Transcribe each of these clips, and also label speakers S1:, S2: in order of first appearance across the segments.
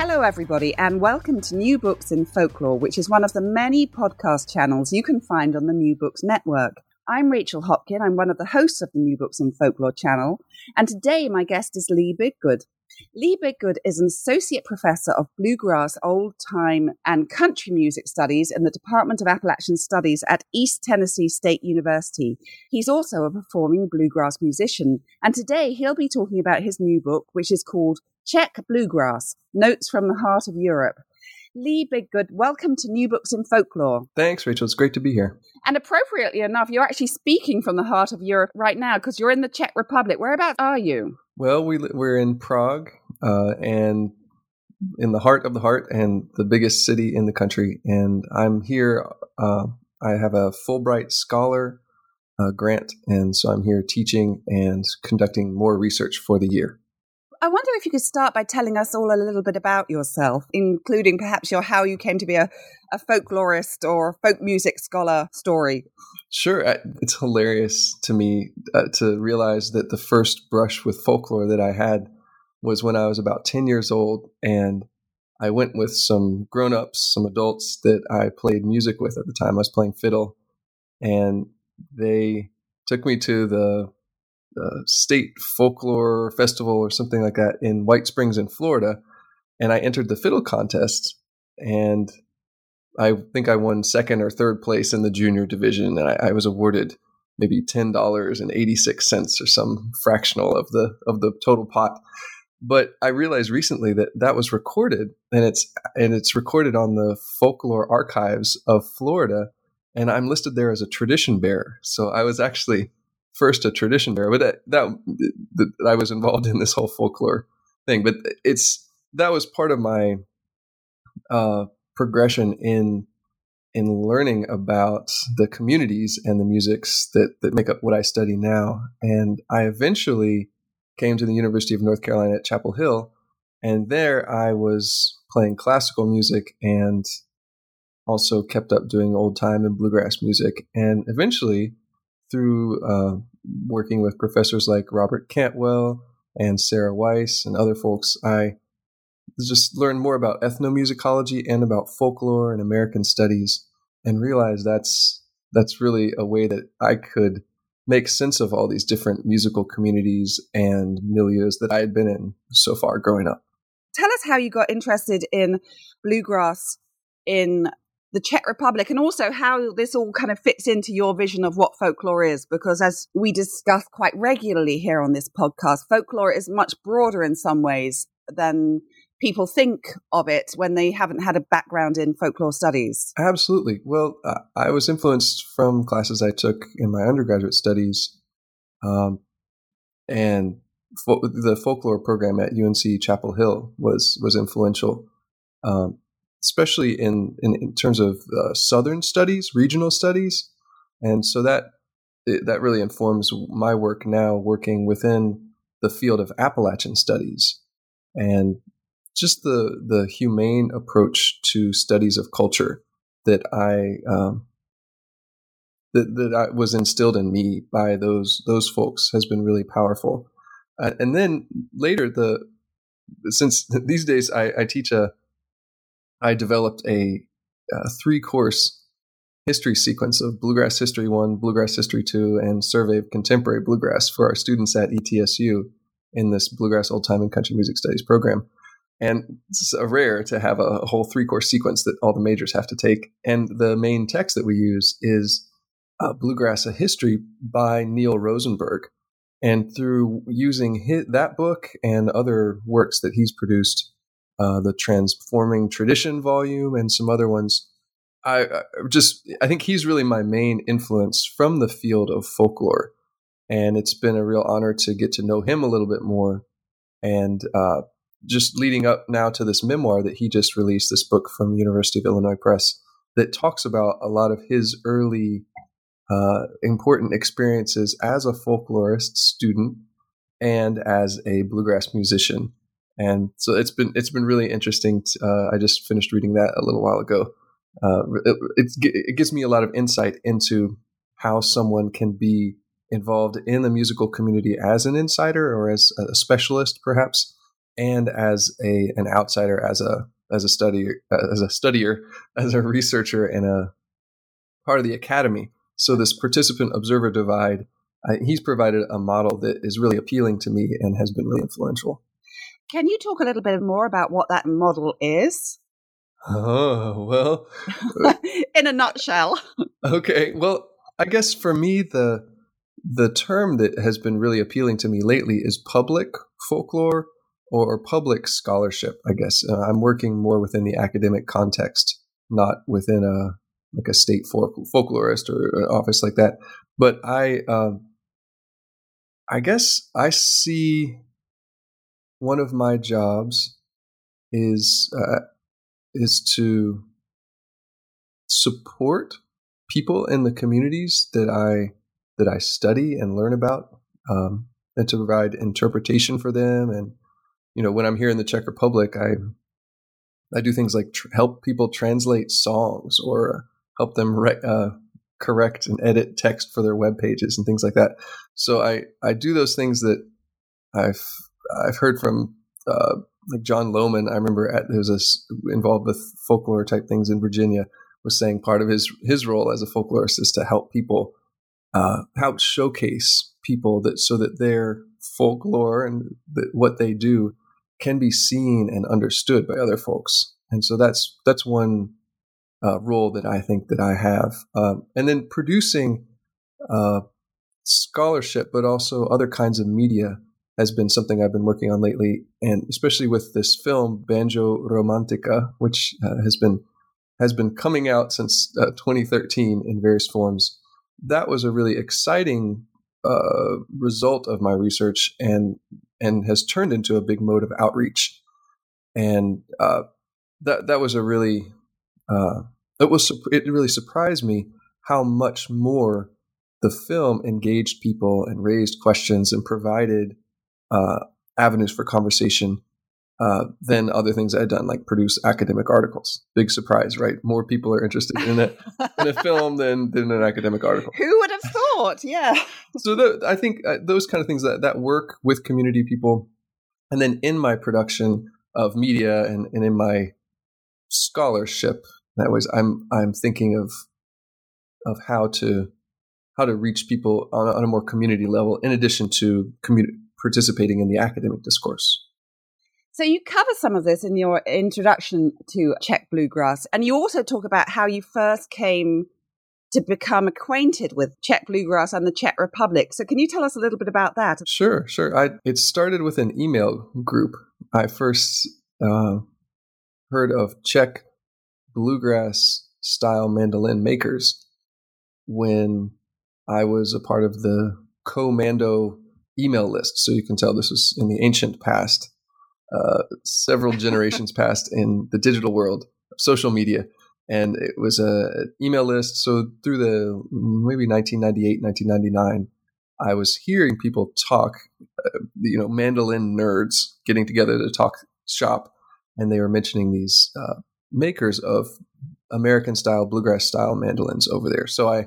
S1: Hello, everybody, and welcome to New Books in Folklore, which is one of the many podcast channels you can find on the New Books Network. I'm Rachel Hopkin. I'm one of the hosts of the New Books in Folklore channel, and today my guest is Lee Bidgood. Lee Bidgood is an associate professor of bluegrass, old time, and country music studies in the Department of Appalachian Studies at East Tennessee State University. He's also a performing bluegrass musician, and today he'll be talking about his new book, which is called Czech Bluegrass Notes from the Heart of Europe. Lee Bidgood, welcome to New Books in Folklore.
S2: Thanks, Rachel. It's great to be here.
S1: And appropriately enough, you're actually speaking from the heart of Europe right now because you're in the Czech Republic. Whereabouts are you?
S2: Well, we, we're in Prague uh, and in the heart of the heart and the biggest city in the country. And I'm here. Uh, I have a Fulbright Scholar uh, grant. And so I'm here teaching and conducting more research for the year.
S1: I wonder if you could start by telling us all a little bit about yourself, including perhaps your how you came to be a, a folklorist or folk music scholar story.
S2: Sure. It's hilarious to me uh, to realize that the first brush with folklore that I had was when I was about 10 years old. And I went with some grown ups, some adults that I played music with at the time. I was playing fiddle. And they took me to the uh, state folklore festival or something like that in White Springs in Florida, and I entered the fiddle contest, and I think I won second or third place in the junior division, and I, I was awarded maybe ten dollars and eighty six cents or some fractional of the of the total pot. But I realized recently that that was recorded, and it's and it's recorded on the folklore archives of Florida, and I'm listed there as a tradition bearer. So I was actually first a tradition bearer, but that, that, that I was involved in this whole folklore thing. But it's that was part of my uh, progression in in learning about the communities and the musics that that make up what I study now. And I eventually came to the University of North Carolina at Chapel Hill, and there I was playing classical music and also kept up doing old time and bluegrass music. And eventually through uh, working with professors like Robert Cantwell and Sarah Weiss and other folks, I just learned more about ethnomusicology and about folklore and American studies, and realized that's that's really a way that I could make sense of all these different musical communities and milieus that I had been in so far growing up.
S1: Tell us how you got interested in bluegrass in the Czech Republic and also how this all kind of fits into your vision of what folklore is. Because as we discuss quite regularly here on this podcast, folklore is much broader in some ways than people think of it when they haven't had a background in folklore studies.
S2: Absolutely. Well, uh, I was influenced from classes I took in my undergraduate studies. Um, and fo- the folklore program at UNC Chapel Hill was was influential. Um, especially in, in, in terms of uh, Southern studies, regional studies. And so that, that really informs my work now working within the field of Appalachian studies and just the, the humane approach to studies of culture that I, um, that, that was instilled in me by those, those folks has been really powerful. Uh, and then later the, since these days I, I teach a, I developed a, a three course history sequence of Bluegrass History 1, Bluegrass History 2, and Survey of Contemporary Bluegrass for our students at ETSU in this Bluegrass Old Time and Country Music Studies program. And it's rare to have a whole three course sequence that all the majors have to take. And the main text that we use is uh, Bluegrass A History by Neil Rosenberg. And through using his, that book and other works that he's produced, uh, the Transforming Tradition volume, and some other ones. I, I just I think he's really my main influence from the field of folklore, and it's been a real honor to get to know him a little bit more and uh, just leading up now to this memoir that he just released, this book from University of Illinois Press that talks about a lot of his early uh, important experiences as a folklorist student and as a bluegrass musician. And so it's been it's been really interesting. To, uh, I just finished reading that a little while ago. Uh, it, it gives me a lot of insight into how someone can be involved in the musical community as an insider or as a specialist, perhaps, and as a an outsider, as a as a study as a studier, as a researcher, and a part of the academy. So this participant observer divide, I, he's provided a model that is really appealing to me and has been really influential.
S1: Can you talk a little bit more about what that model is?
S2: Oh, well.
S1: In a nutshell.
S2: Okay. Well, I guess for me the the term that has been really appealing to me lately is public folklore or public scholarship, I guess. Uh, I'm working more within the academic context, not within a like a state folk- folklorist or an office like that. But I, um, I guess I see one of my jobs is uh, is to support people in the communities that I that I study and learn about, um, and to provide interpretation for them. And you know, when I'm here in the Czech Republic, I I do things like tr- help people translate songs or help them re- uh, correct and edit text for their web pages and things like that. So I I do those things that I've I've heard from uh, like Jon Lohman. I remember at, there was a, involved with folklore type things in Virginia was saying part of his his role as a folklorist is to help people uh, help showcase people that so that their folklore and what they do can be seen and understood by other folks. And so that's that's one uh, role that I think that I have. Um, and then producing uh, scholarship, but also other kinds of media has been something I've been working on lately, and especially with this film Banjo Romantica, which uh, has been has been coming out since uh, 2013 in various forms. That was a really exciting uh, result of my research, and and has turned into a big mode of outreach. And uh, that that was a really uh, it was it really surprised me how much more the film engaged people and raised questions and provided uh, avenues for conversation uh, than other things I'd done, like produce academic articles. Big surprise, right? More people are interested in it in a film than than an academic article.
S1: Who would have thought? Yeah.
S2: so the, I think uh, those kind of things that that work with community people, and then in my production of media and, and in my scholarship, that was I'm I'm thinking of of how to how to reach people on a, on a more community level, in addition to community participating in the academic discourse.
S1: So you cover some of this in your introduction to Czech bluegrass, and you also talk about how you first came to become acquainted with Czech bluegrass and the Czech Republic. So can you tell us a little bit about that?
S2: Sure, sure. I, it started with an email group. I first uh, heard of Czech bluegrass style mandolin makers when I was a part of the co-mando email list. So you can tell this was in the ancient past, uh, several generations past in the digital world of social media. And it was an email list. So through the maybe 1998, 1999, I was hearing people talk, uh, you know, mandolin nerds getting together to talk shop. And they were mentioning these uh, makers of American style, bluegrass style mandolins over there. So I,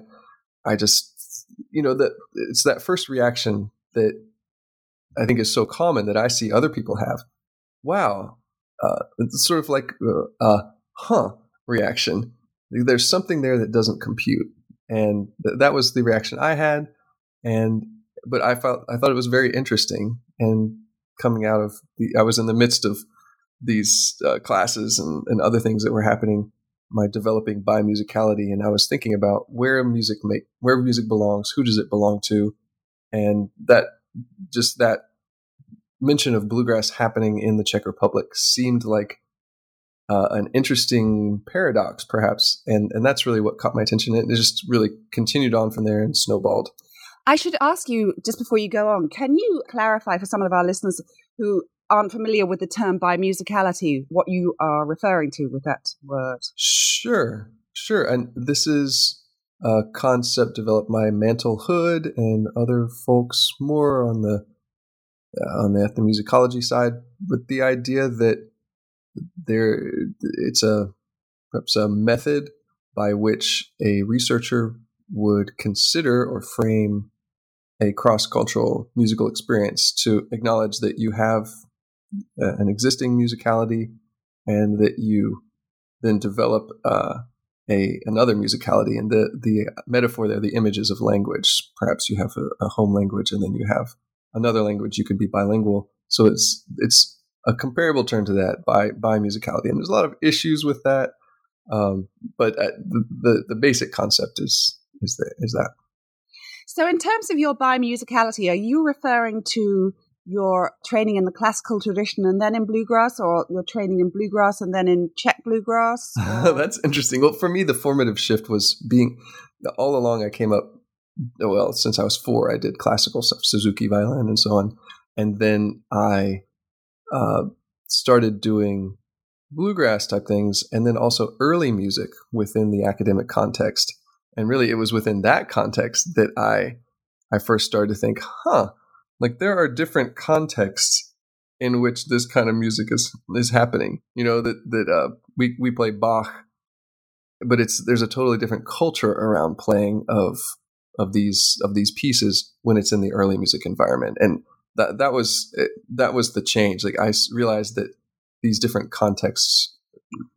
S2: I just, you know, that it's that first reaction that I think is so common that I see other people have. Wow, uh, it's sort of like a uh, huh reaction. There's something there that doesn't compute, and th- that was the reaction I had. And but I felt I thought it was very interesting. And coming out of the, I was in the midst of these uh, classes and, and other things that were happening my developing bimusicality and I was thinking about where music make where music belongs, who does it belong to, and that just that mention of bluegrass happening in the Czech Republic seemed like uh, an interesting paradox, perhaps, and and that's really what caught my attention. It just really continued on from there and snowballed.
S1: I should ask you just before you go on, can you clarify for some of our listeners who aren't familiar with the term bimusicality, what you are referring to with that word.
S2: Sure, sure. And this is a concept developed by Mantle Hood and other folks more on the uh, on the ethnomusicology side, with the idea that there it's a perhaps a method by which a researcher would consider or frame a cross-cultural musical experience to acknowledge that you have uh, an existing musicality and that you then develop uh, a another musicality and the the metaphor there the images of language. Perhaps you have a, a home language and then you have another language. You could be bilingual. So it's it's a comparable term to that by bimusicality. and there's a lot of issues with that um, but uh, the, the, the basic concept is is that is that.
S1: So, in terms of your bimusicality, are you referring to your training in the classical tradition and then in bluegrass, or your training in bluegrass and then in Czech bluegrass?
S2: That's interesting. Well, for me, the formative shift was being all along. I came up well since I was four. I did classical stuff, Suzuki violin, and so on, and then I uh, started doing bluegrass type things, and then also early music within the academic context and really it was within that context that i i first started to think huh like there are different contexts in which this kind of music is is happening. You know that that uh, we we play bach but it's there's a totally different culture around playing of of these of these pieces when it's in the early music environment. And that that was that was the change. Like i realized that these different contexts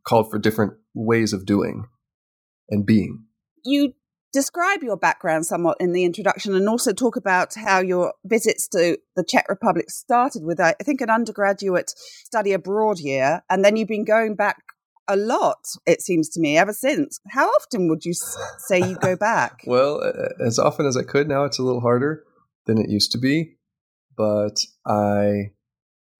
S2: called for different ways of doing and being.
S1: You describe your background somewhat in the introduction and also talk about how your visits to the Czech Republic started with, I think, an undergraduate study abroad year, and then you've been going back a lot, it seems to me, ever since. How often would you say you go back?
S2: well, as often as I could. Now it's a little harder than it used to be, but I.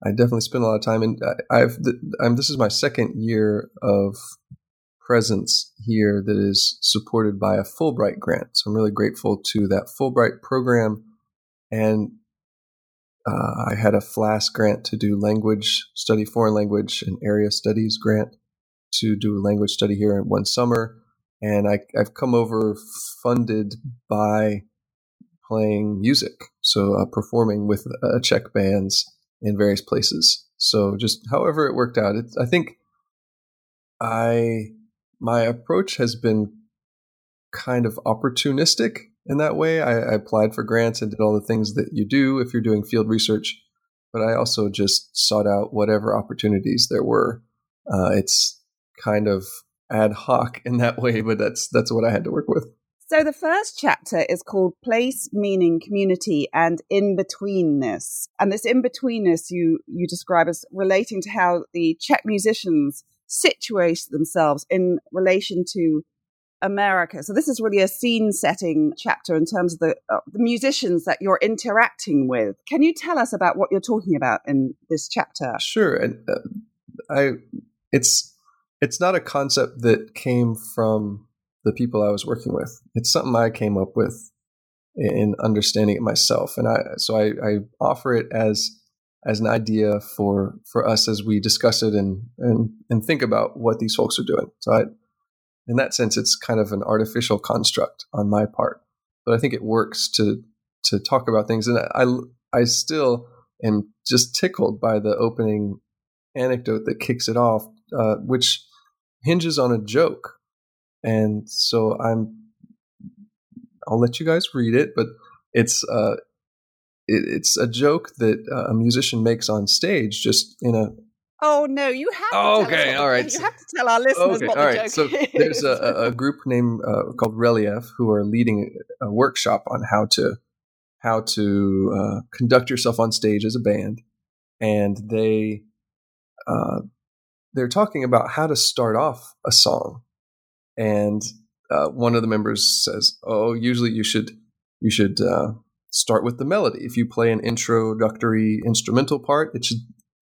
S2: I definitely spend a lot of time, and I've. I'm, this is my second year of presence here that is supported by a Fulbright grant. So I'm really grateful to that Fulbright program. And uh, I had a FLAS grant to do language study, foreign language and area studies grant to do a language study here in one summer. And I, I've come over funded by playing music, so uh, performing with uh, Czech bands in various places. So just however it worked out, it, I think I my approach has been kind of opportunistic in that way. I, I, applied for grants and did all the things that you do if you're doing field research, but I also just sought out whatever opportunities there were. Uh, it's kind of ad hoc in that way, but that's that's what I had to work with.
S1: So the first chapter is called Place, Meaning, Community, and In Betweenness. And this in betweenness you you describe as relating to how the Czech musicians situate themselves in relation to America. So this is really a scene setting chapter in terms of the, uh, the musicians that you're interacting with. Can you tell us about what you're talking about in this chapter?
S2: Sure. And uh, I it's it's not a concept that came from the people I was working with. It's something I came up with in understanding it myself. And I so I, I offer it as as an idea for for us as we discuss it and and and think about what these folks are doing. So I, in that sense, it's kind of an artificial construct on my part, but I think it works to to talk about things. And I I still am just tickled by the opening anecdote that kicks it off, uh, which hinges on a joke. And so I'm I'll let you guys read it, but it's uh, it, it's a joke that uh, a musician makes on stage, just in a.
S1: Oh no! You have. To oh,
S2: okay, all right.
S1: You have to tell our listeners okay, what
S2: all
S1: the right.
S2: so
S1: is.
S2: there's a, a group named uh, called Relief who are leading a workshop on how to how to uh, conduct yourself on stage as a band, and they uh, they're talking about how to start off a song, and uh, one of the members says, "Oh, usually you should you should uh, start with the melody. If you play an introductory instrumental part, it should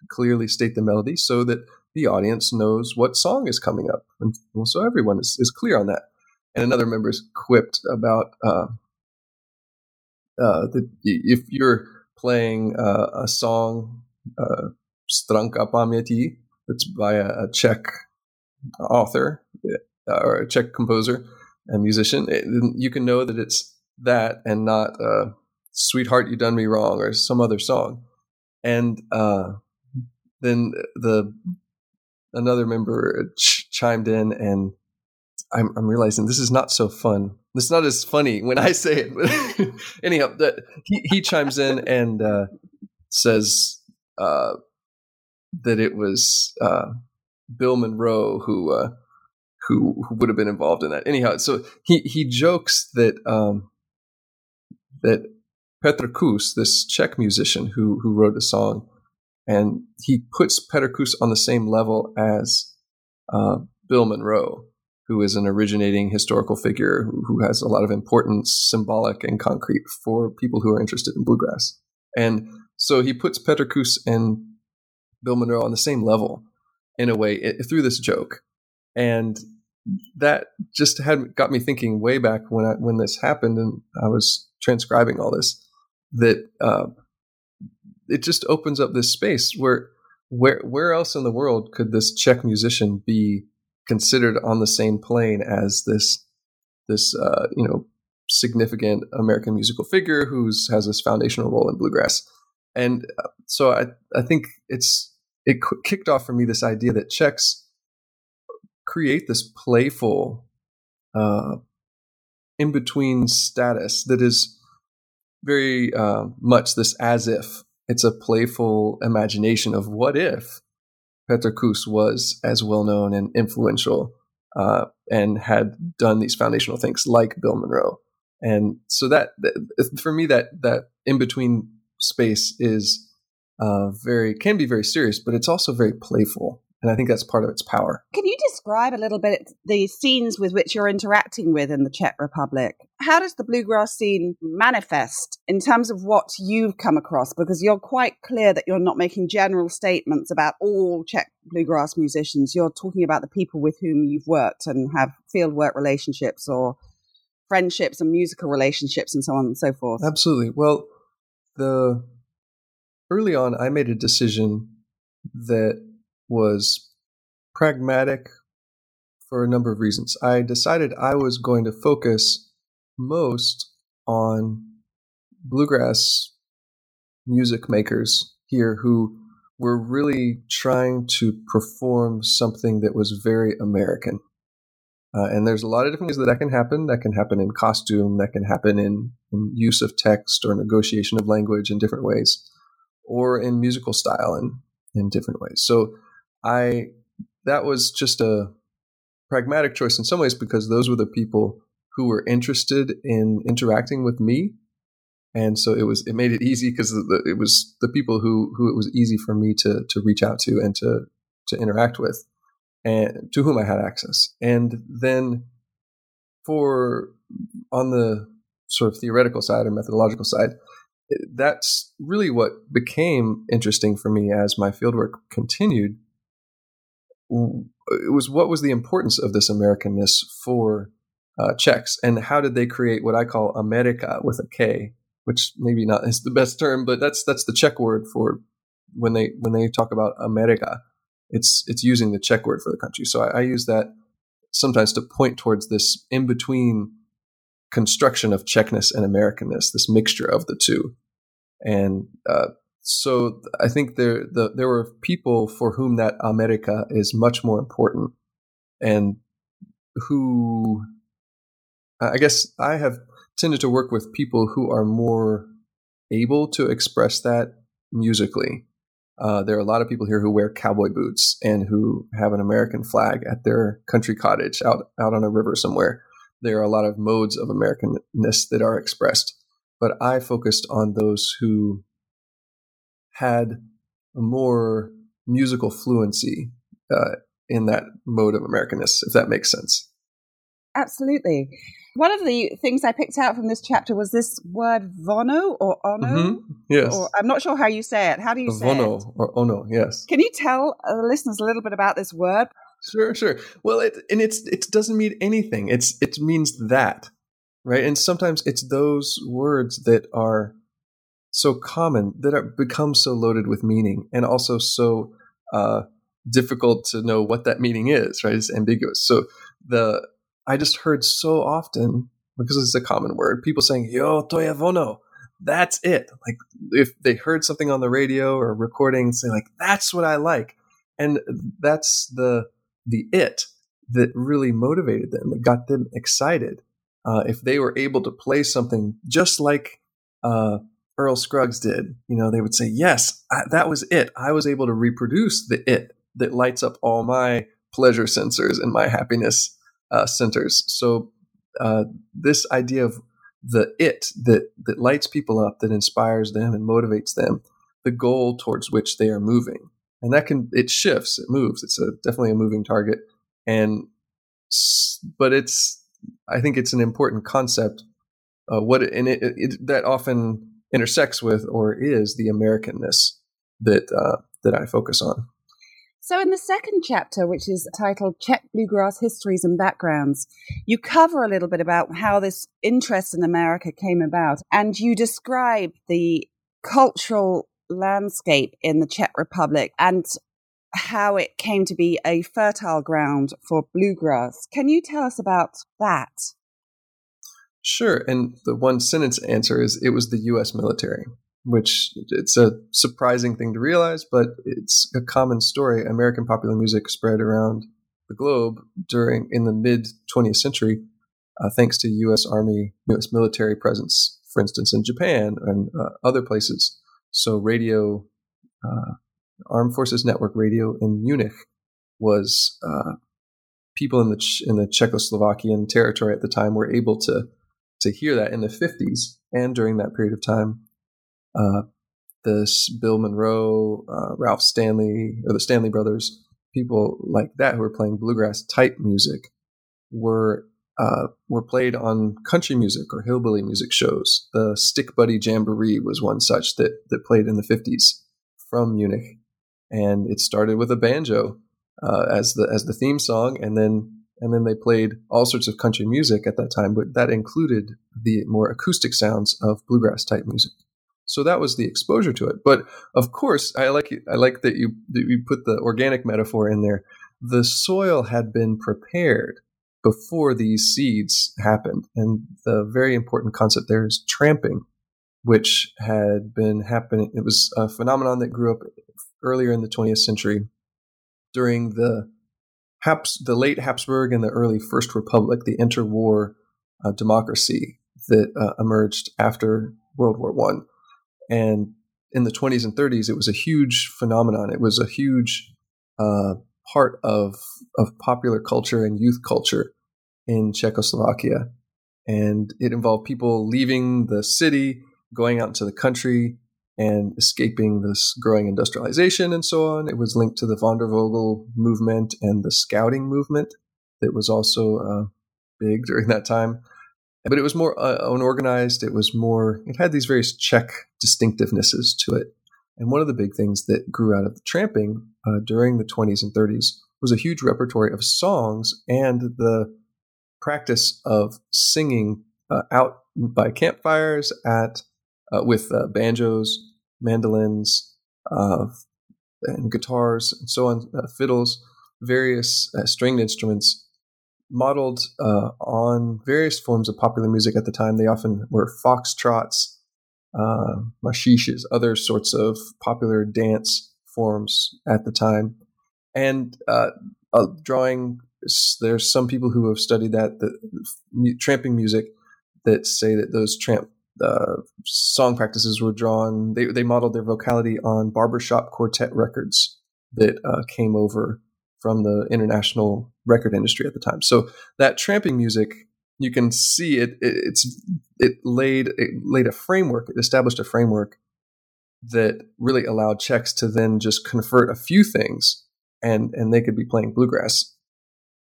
S2: clearly state the melody so that the audience knows what song is coming up. And so everyone is, is clear on that. And another member is quipped about uh, uh, that if you're playing uh, a song, uh, Stranka Pameti. It's by a, a Czech author uh, or a Czech composer and musician. It, you can know that it's that and not uh, "Sweetheart, You Done Me Wrong" or some other song. And uh, then the another member ch- chimed in, and I'm, I'm, realizing this is not so fun. It's not as funny when I say it. Anyhow, that he, he chimes in and uh, says uh, that it was uh, Bill Monroe who, uh, who who would have been involved in that. Anyhow, so he he jokes that um, that Petr Kus, this Czech musician who who wrote the song, and he puts Petr Kus on the same level as uh, Bill Monroe, who is an originating historical figure who, who has a lot of importance, symbolic and concrete for people who are interested in bluegrass. And so he puts Petr Kus and Bill Monroe on the same level in a way it, through this joke. And that just had got me thinking way back when I, when this happened and I was transcribing all this that uh, it just opens up this space where where where else in the world could this Czech musician be considered on the same plane as this this uh, you know significant American musical figure who's has this foundational role in bluegrass, and uh, so I I think it's it kicked off for me this idea that Czechs create this playful uh, in between status that is very uh, much this as if it's a playful imagination of what if Petr Kus was as well known and influential uh, and had done these foundational things like Bill Monroe. And so that, that for me, that that in between space is uh, very can be very serious, but it's also very playful. And I think that's part of its power.
S1: Can you describe a little bit the scenes with which you're interacting with in the Czech Republic? How does the bluegrass scene manifest in terms of what you've come across? Because you're quite clear that you're not making general statements about all Czech bluegrass musicians. You're talking about the people with whom you've worked and have fieldwork relationships or friendships and musical relationships and so on and so forth.
S2: Absolutely. Well, the early on, I made a decision that was pragmatic for a number of reasons. I decided I was going to focus most on bluegrass music makers here who were really trying to perform something that was very American. Uh, and there's a lot of different ways that that can happen. That can happen in costume, that can happen in, in use of text or negotiation of language in different ways, or in musical style and in different ways. So I that was just a pragmatic choice in some ways because those were the people who were interested in interacting with me. And so it was it made it easy because it was the people who who it was easy for me to to reach out to and to to interact with and to whom I had access. And then for on the sort of theoretical side or methodological side that's really what became interesting for me as my fieldwork continued it was what was the importance of this Americanness for uh, Czechs, and how did they create what I call America with a K, which maybe not is the best term, but that's that's the Czech word for when they when they talk about America, it's it's using the Czech word for the country. So I, I use that sometimes to point towards this in between construction of Czechness and Americanness, this mixture of the two, and uh, so I think there the, there were people for whom that America is much more important, and who I guess I have tended to work with people who are more able to express that musically. Uh, there are a lot of people here who wear cowboy boots and who have an American flag at their country cottage out out on a river somewhere. There are a lot of modes of Americanness that are expressed, but I focused on those who had a more musical fluency uh, in that mode of Americanness, if that makes sense.
S1: Absolutely. One of the things I picked out from this chapter was this word vono or ono. Mm-hmm.
S2: Yes.
S1: Or, I'm not sure how you say it. How do you say
S2: vono
S1: it?
S2: Vono or ono, yes.
S1: Can you tell the listeners a little bit about this word?
S2: Sure, sure. Well, it, and it's it doesn't mean anything. It's it means that, right? And sometimes it's those words that are so common that it becomes so loaded with meaning and also so uh, difficult to know what that meaning is. Right? It's ambiguous. So the I just heard so often because it's a common word. People saying "Yo to je that's it. Like if they heard something on the radio or recording, say like, "That's what I like," and that's the the it that really motivated them, that got them excited. Uh, if they were able to play something just like uh, Earl Scruggs did, you know, they would say, "Yes, I, that was it. I was able to reproduce the it that lights up all my pleasure sensors and my happiness uh, centers." So uh, this idea of the it that that lights people up, that inspires them and motivates them, the goal towards which they are moving, and that can it shifts, it moves. It's a, definitely a moving target, and but it's I think it's an important concept. Uh, what and it, it, that often intersects with or is the Americanness that uh, that I focus on.
S1: So, in the second chapter, which is titled Czech Bluegrass Histories and Backgrounds, you cover a little bit about how this interest in America came about, and you describe the cultural landscape in the Czech Republic and how it came to be a fertile ground for bluegrass. Can you tell us about that?
S2: Sure. And the one sentence answer is it was the U.S. military which it's a surprising thing to realize, but it's a common story. American popular music spread around the globe during in the mid 20th century, uh, thanks to U.S. Army, U.S. military presence, for instance, in Japan and uh, other places. So, radio, uh, Armed Forces Network radio in Munich was uh, people in the in the Czechoslovakian territory at the time were able to to hear that in the 50s and during that period of time uh, this Bill Monroe, uh, Ralph Stanley, or the Stanley brothers, people like that who were playing bluegrass type music were uh, were played on country music or hillbilly music shows. The Stickbuddy Jamboree was one such that that played in the fifties from Munich, and it started with a banjo uh, as the as the theme song, and then and then they played all sorts of country music at that time, but that included the more acoustic sounds of bluegrass type music. So that was the exposure to it. But of course, I like I like that you that you put the organic metaphor in there. The soil had been prepared before these seeds happened, and the very important concept there is tramping, which had been happening. It was a phenomenon that grew up earlier in the 20th century during the Haps, the late Habsburg and the early First Republic, the interwar uh, democracy that uh, emerged after World War One and in the 20s and 30s, it was a huge phenomenon. It was a huge uh, part of of popular culture and youth culture in Czechoslovakia, and it involved people leaving the city, going out into the country, and escaping this growing industrialization and so on. It was linked to the Wandervogel movement and the Scouting movement that was also uh, big during that time but it was more uh, unorganized. It was more, it had these various Czech distinctivenesses to it. And one of the big things that grew out of the tramping uh, during the 20s and 30s was a huge repertoire of songs and the practice of singing uh, out by campfires at uh, with uh, banjos, mandolins, uh, and guitars, and so on, fiddles, various stringed instruments modeled uh, on various forms of popular music at the time. They often were foxtrots, uh, maxixes, other sorts of popular dance forms at the time. And uh, uh drawing, there's some people who have studied that, the tramping music, that say that those tramp uh, song practices were drawn, they, they modeled their vocality on barbershop quartet records that uh, came over from the international record industry at the time. So that tramping music, you can see it. it it's it laid it laid a framework. It established a framework that really allowed Czechs to then just convert a few things, and and they could be playing bluegrass.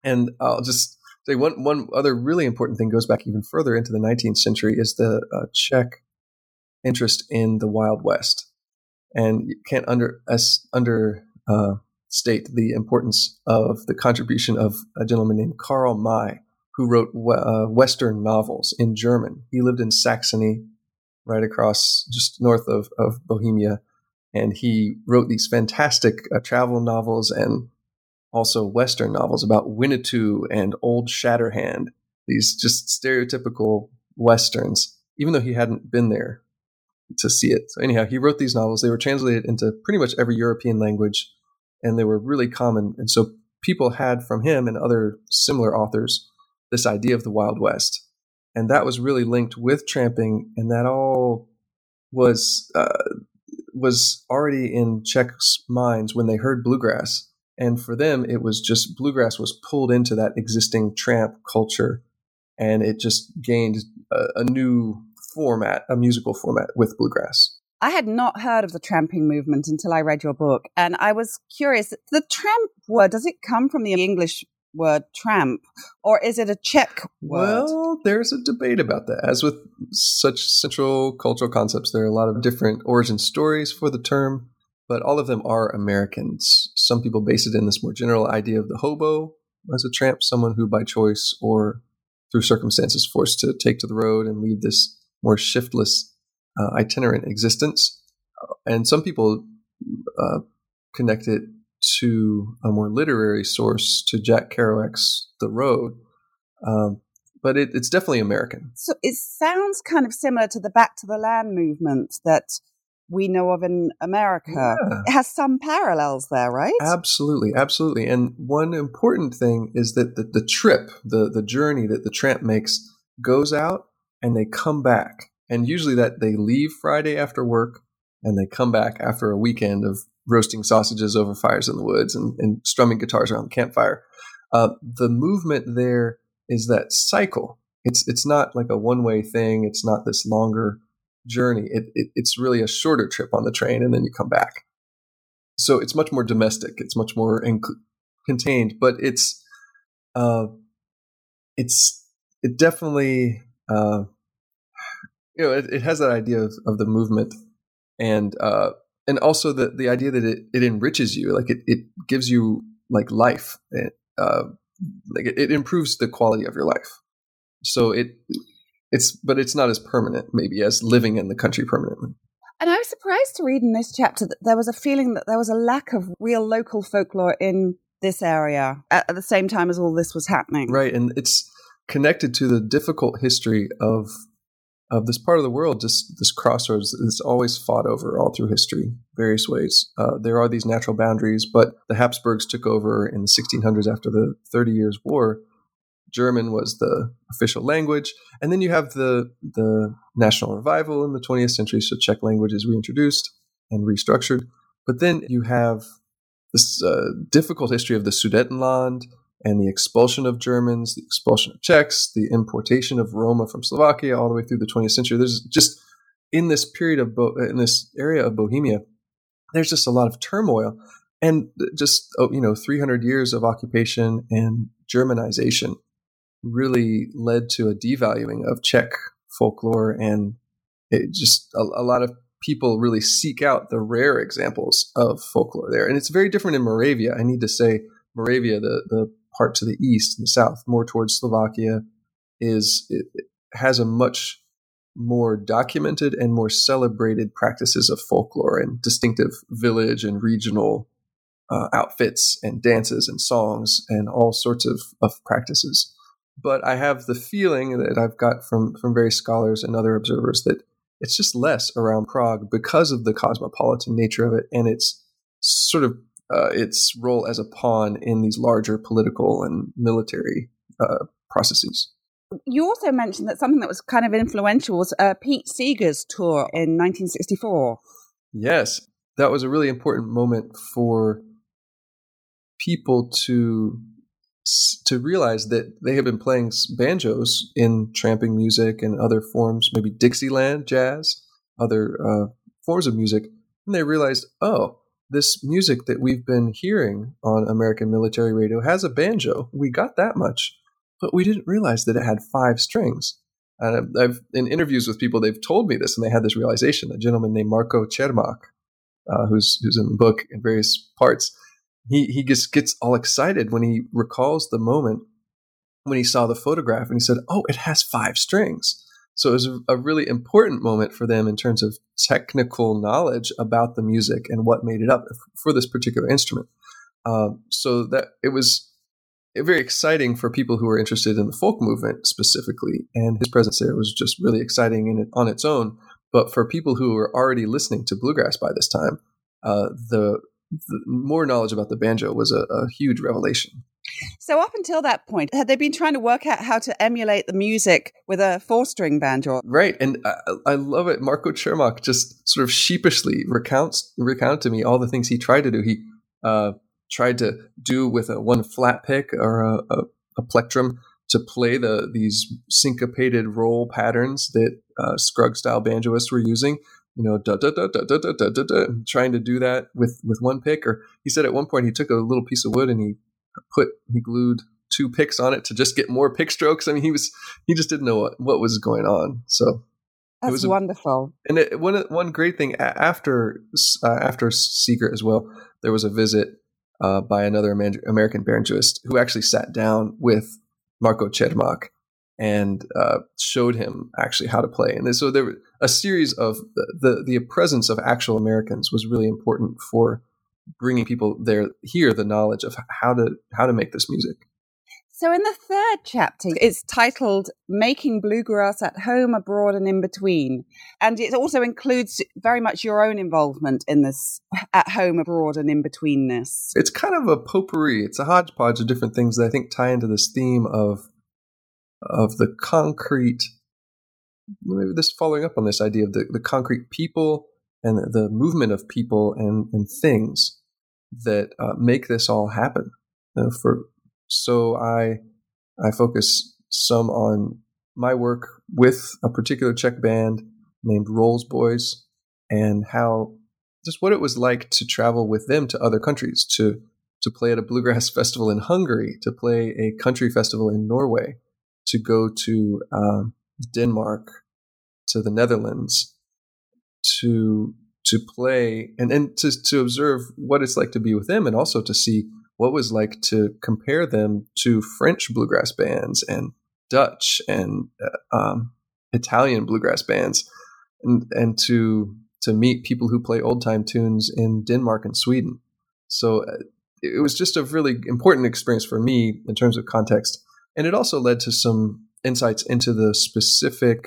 S2: And I'll just say one one other really important thing goes back even further into the 19th century is the uh, Czech interest in the Wild West, and you can't under as under uh, state the importance of the contribution of a gentleman named Karl May, who wrote uh, Western novels in German. He lived in Saxony right across just north of, of Bohemia. And he wrote these fantastic uh, travel novels and also Western novels about Winnetou and Old Shatterhand, these just stereotypical Westerns, even though he hadn't been there to see it. So, anyhow, he wrote these novels. They were translated into pretty much every European language, and they were really common. And so, people had from him and other similar authors this idea of the Wild West. And that was really linked with tramping, and that all was uh, was already in Czech's minds when they heard bluegrass. And for them, it was just bluegrass was pulled into that existing tramp culture, and it just gained a, a new format, a musical format with bluegrass.
S1: I had not heard of the tramping movement until I read your book, and I was curious. The tramp word does it come from the English word tramp, or is it a Czech word?
S2: Well, there's a debate about that. As with such central cultural concepts, there are a lot of different origin stories for the term, but all of them are Americans. Some people base it in this more general idea of the hobo as a tramp, someone who by choice or through circumstances forced to take to the road and leave this more shiftless, uh, itinerant existence. And some people uh, connect it to a more literary source, to Jack Kerouac's The Road. Um, but it, it's definitely American.
S1: So it sounds kind of similar to the Back to the Land movement that we know of in America. Yeah. It has some parallels there, right?
S2: Absolutely, absolutely. And one important thing is that the, the trip, the, the journey that the tramp makes, goes out and they come back. And usually that they leave Friday after work and they come back after a weekend of roasting sausages over fires in the woods and, and strumming guitars around the campfire. Uh, the movement there is that cycle. It's it's not like a one way thing. It's not this longer journey. It, it, it's really a shorter trip on the train, and then you come back. So it's much more domestic. It's much more inc- contained, but it's uh, it's it definitely uh, you know, it, it, has that idea of, of the movement and uh, and also the the idea that it, it enriches you, like it, it gives you like life, it, uh, like it, it improves the quality of your life. So it it's but it's not as permanent maybe as living in the country permanently.
S1: And I was surprised to read in this chapter that there was a feeling that there was a lack of real local folklore in this area at, at the same time as all this was happening.
S2: Right, and it's connected to the difficult history of of this part of the world, just this crossroads that's always fought over all through history, various ways. Uh, there are these natural boundaries, but the Habsburgs took over in the 1600s after the Thirty Years' War. German was the official language, and then you have the the national revival in the 20th century. So Czech language is reintroduced and restructured, but then you have this uh, difficult history of the Sudetenland and the expulsion of Germans, the expulsion of Czechs, the importation of Roma from Slovakia all the way through the 20th century. There's just in this period of Bo- in this area of Bohemia, there's just a lot of turmoil and just oh, you know 300 years of occupation and Germanization really led to a devaluing of Czech folklore and it just a, a lot of people really seek out the rare examples of folklore there and it's very different in Moravia. I need to say Moravia, the the part to the east and the south, more towards Slovakia, is it has a much more documented and more celebrated practices of folklore and distinctive village and regional uh, outfits and dances and songs and all sorts of, of practices. But I have the feeling that I've got from, from various scholars and other observers that it's just less around Prague because of the cosmopolitan nature of it and its sort of uh, its role as a pawn in these larger political and military uh, processes.
S1: You also mentioned that something that was kind of influential was uh, Pete Seeger's tour in 1964.
S2: Yes, that was a really important moment for people to to realize that they have been playing banjos in tramping music and other forms, maybe Dixieland jazz, other uh, forms of music, and they realized, oh, this music that we've been hearing on American military radio has a banjo. We got that much, but we didn't realize that it had five strings. And I've, in interviews with people, they've told me this, and they had this realization. A gentleman named Marko Čermák, uh, who's who's in the book in various parts, he he just gets all excited when he recalls the moment when he saw the photograph, and he said, "Oh, it has five strings." So it was a, really important moment for them in terms of technical knowledge about the music and what made it up for this particular instrument. Um, so that it was very exciting for people who were interested in the folk movement specifically, and his presence there was just really exciting in it, on its own. But for people who were already listening to bluegrass by this time, uh, the, more knowledge about the banjo was a, a huge revelation.
S1: So up until that point, had they been trying to work out how to emulate the music with a four-string banjo?
S2: Right, and I, I, love it. Marko Čermák just sort of sheepishly recounts recount to me all the things he tried to do. He uh, tried to do with a one flat pick or a, a, a plectrum to play the these syncopated roll patterns that uh, Scruggs style banjoists were using. You know, da da da da da da da da, trying to do that with with one pick. Or he said at one point he took a little piece of wood and he put he glued two picks on it to just get more pick strokes. I mean, he was he just didn't know what, what was going on. So
S1: that's it was a, wonderful.
S2: And it, one one great thing after uh, after Seeger as well, there was a visit uh, by another American banjoist who actually sat down with Marko Čermák and uh, showed him actually how to play. And so there was a series of the, the, the presence of actual Americans was really important for bringing people there here the knowledge of how to how to make this music.
S1: So, in the third chapter, it's titled Making Bluegrass at Home, Abroad, and in Between. And it also includes very much your own involvement in this at home, abroad, and in betweenness.
S2: It's kind of a potpourri, it's a hodgepodge of different things that I think tie into this theme of, of the concrete. Maybe this following up on this idea of the, the concrete people and the, movement of people and, and things that uh, make this all happen. Uh, for so I I focus some on my work with a particular Czech band named Rolls Boys and how just what it was like to travel with them to other countries to to play at a bluegrass festival in Hungary, to play a country festival in Norway, to go to um, Denmark, to the Netherlands, to to play and and to to observe what it's like to be with them, and also to see what was like to compare them to French bluegrass bands and Dutch and uh, um, Italian bluegrass bands, and and to to meet people who play old time tunes in Denmark and Sweden. So uh, it was just a really important experience for me in terms of context, and it also led to some insights into the specific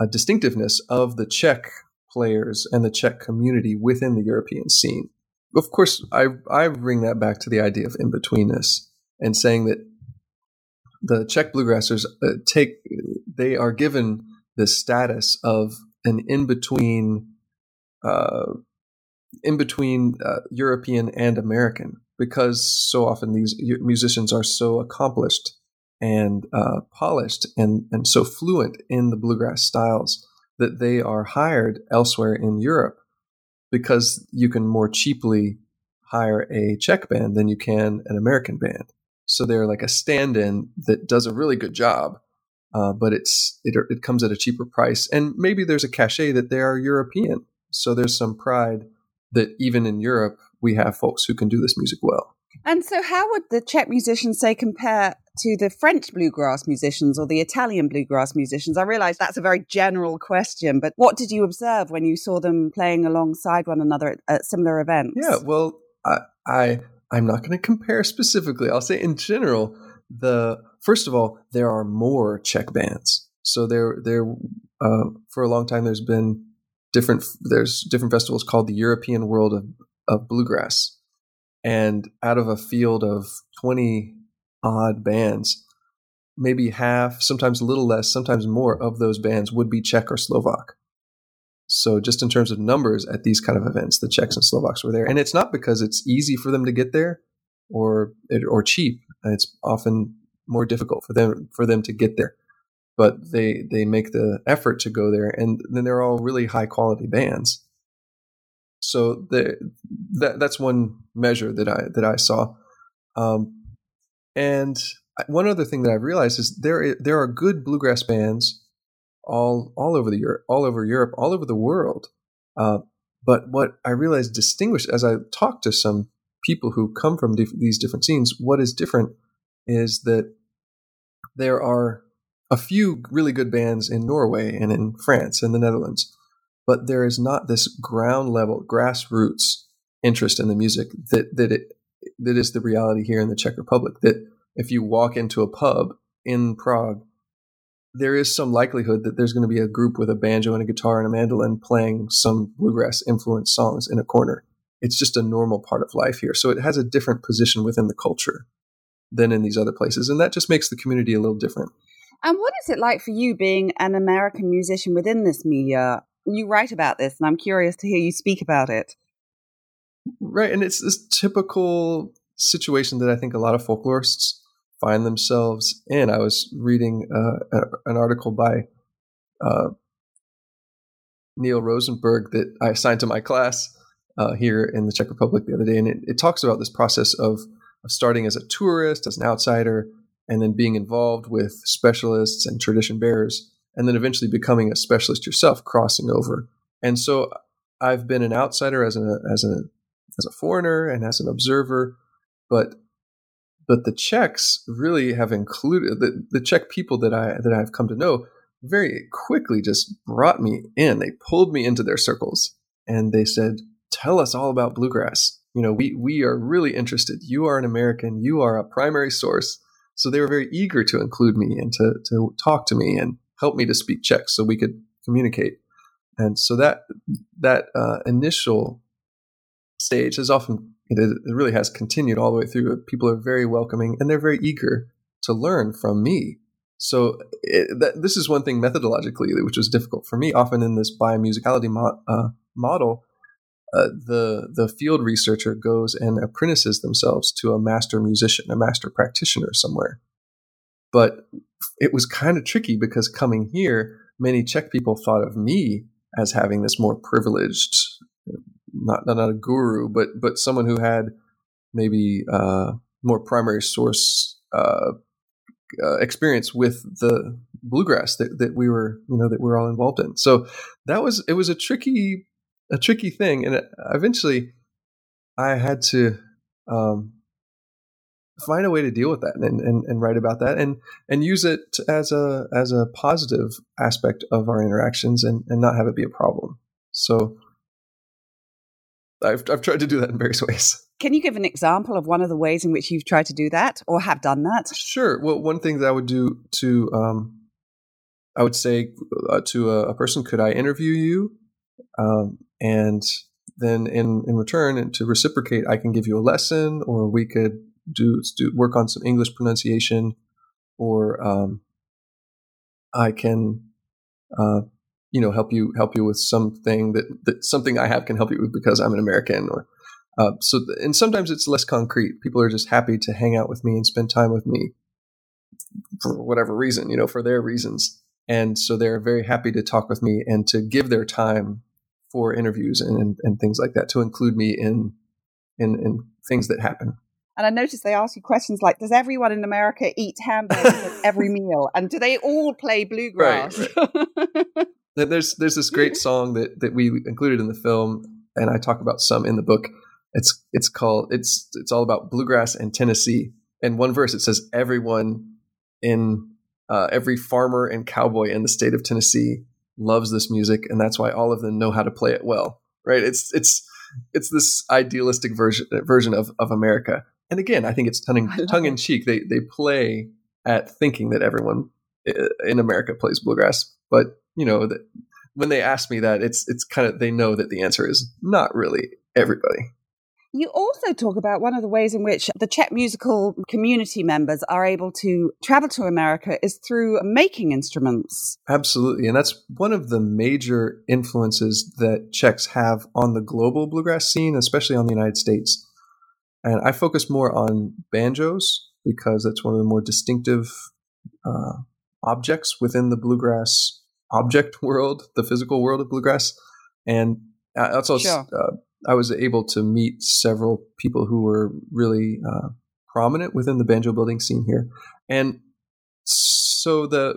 S2: uh, distinctiveness of the Czech players and the Czech community within the European scene. Of course, I I bring that back to the idea of in betweenness and saying that the Czech bluegrassers uh, take they are given the status of an in between, uh, in between uh, European and American because so often these musicians are so accomplished and uh, polished and and so fluent in the bluegrass styles that they are hired elsewhere in Europe because you can more cheaply hire a Czech band than you can an American band. So they're like a stand-in that does a really good job, uh, but it's it, it comes at a cheaper price, and maybe there's a cachet that they are European. So there's some pride that even in Europe we have folks who can do this music well.
S1: And so, how would the Czech musicians say compare to the French bluegrass musicians or the Italian bluegrass musicians? I realize that's a very general question, but what did you observe when you saw them playing alongside one another at, at similar events?
S2: Yeah, well, I, I I'm not going to compare specifically. I'll say in general, the first of all, there are more Czech bands. So there, there, uh, for a long time, there's been different. There's different festivals called the European World of, of Bluegrass, and out of a field of 20 odd bands, maybe half, sometimes a little less, sometimes more of those bands would be Czech or Slovak. So just in terms of numbers at these kind of events, the Czechs and Slovaks were there, and it's not because it's easy for them to get there or or cheap. It's often more difficult for them for them to get there, but they they make the effort to go there, and then they're all really high quality bands so the, that that's one measure that I that I saw. Um, and one other thing that I've realized is there there are good bluegrass bands all all over the Europe, all over Europe, all over the world. Uh, but what I realized distinguished as I talked to some people who come from these different scenes, what is different is that there are a few really good bands in Norway and in France and the Netherlands, but there is not this ground level grassroots interest in the music that that it that is the reality here in the Czech Republic. That if you walk into a pub in Prague, there is some likelihood that there's going to be a group with a banjo and a guitar and a mandolin playing some bluegrass influenced songs in a corner. It's just a normal part of life here. So it has a different position within the culture than in these other places. And that just makes the community a little different.
S1: And what is it like for you being an American musician within this media? You write about this, and I'm curious to hear you speak about it.
S2: Right. And it's this typical situation that I think a lot of folklorists find themselves in. I was reading uh, an article by uh, Neil Rosenberg that I assigned to my class uh, here in the Czech Republic the other day, and it, it talks about this process of, of starting as a tourist, as an outsider, and then being involved with specialists and tradition bearers, and then eventually becoming a specialist yourself, crossing over. And so I've been an outsider as a as a as a foreigner and as an observer, but but the Czechs really have included the, the Czech people that I that I've come to know very quickly just brought me in. They pulled me into their circles and they said, "Tell us all about bluegrass. You know, we we are really interested. You are an American. You are a primary source." So they were very eager to include me and to to talk to me and help me to speak Czech so we could communicate. And so that that uh, initial stage has often it, really has continued all the way through. People are very welcoming and they're very eager to learn from me. So it, that, this is one thing methodologically, which was difficult for me. Often in this bimusicality mo- uh, model, uh, the the field researcher goes and apprentices themselves to a master musician, a master practitioner somewhere. But it was kind of tricky because coming here, many Czech people thought of me as having this more privileged not not a guru, but but someone who had maybe uh, more primary source uh, uh, experience with the bluegrass that, that we were you know that we were all involved in. So that was it was a tricky a tricky thing, and eventually I had to um, find a way to deal with that and, and, and write about that and and use it as a as a positive aspect of our interactions and, and not have it be a problem. So I've, I've tried to do that in various ways.
S1: Can you give an example of one of the ways in which you've tried to do that or have done that?
S2: Sure. Well, one thing that I would do to, um, I would say uh, to a, a, person, could I interview you? Um, and then in, in return, and to reciprocate, I can give you a lesson, or we could do, do work on some English pronunciation, or um, I can uh, you know help you help you with something that, that something I have can help you with because I'm an American or uh, so and sometimes it's less concrete. People are just happy to hang out with me and spend time with me for whatever reason, you know, for their reasons. And so they're very happy to talk with me and to give their time for interviews and, and things like that to include me in in, in things that happen.
S1: And I noticed they ask you questions like, "Does everyone in America eat hamburgers at every meal? And do they all play bluegrass?" Right,
S2: right. There's there's this great song that that we included in the film, and I talk about some in the book. It's it's called it's it's all about bluegrass and Tennessee. And one verse it says everyone in uh, every farmer and cowboy in the state of Tennessee loves this music, and that's why all of them know how to play it well. Right? It's it's it's this idealistic version version of of America. And again, I think it's tongue tongue in cheek. They they play at thinking that everyone uh, in America plays bluegrass, but you know that when they ask me that, it's it's kind of they know that the answer is not really everybody.
S1: You also talk about one of the ways in which the Czech musical community members are able to travel to America is through making instruments.
S2: Absolutely. And that's one of the major influences that Czechs have on the global bluegrass scene, especially on the United States. And I focus more on banjos because that's one of the more distinctive uh, objects within the bluegrass object world, the physical world of bluegrass. And also, sure. uh, I was able to meet several people who were really uh, prominent within the banjo building scene here. And so the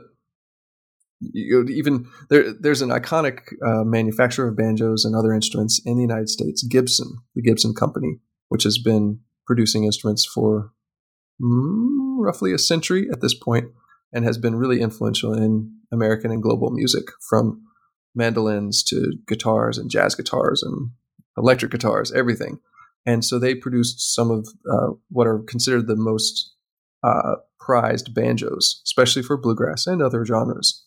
S2: you know, even there, there's an iconic uh, manufacturer of banjos and other instruments in the United States, Gibson, the Gibson Company, which has been producing instruments for mm, roughly a century at this point and has been really influential in American and global music from mandolins to guitars and jazz guitars and electric guitars, everything. And so they produced some of uh, what are considered the most uh, prized banjos, especially for bluegrass and other genres,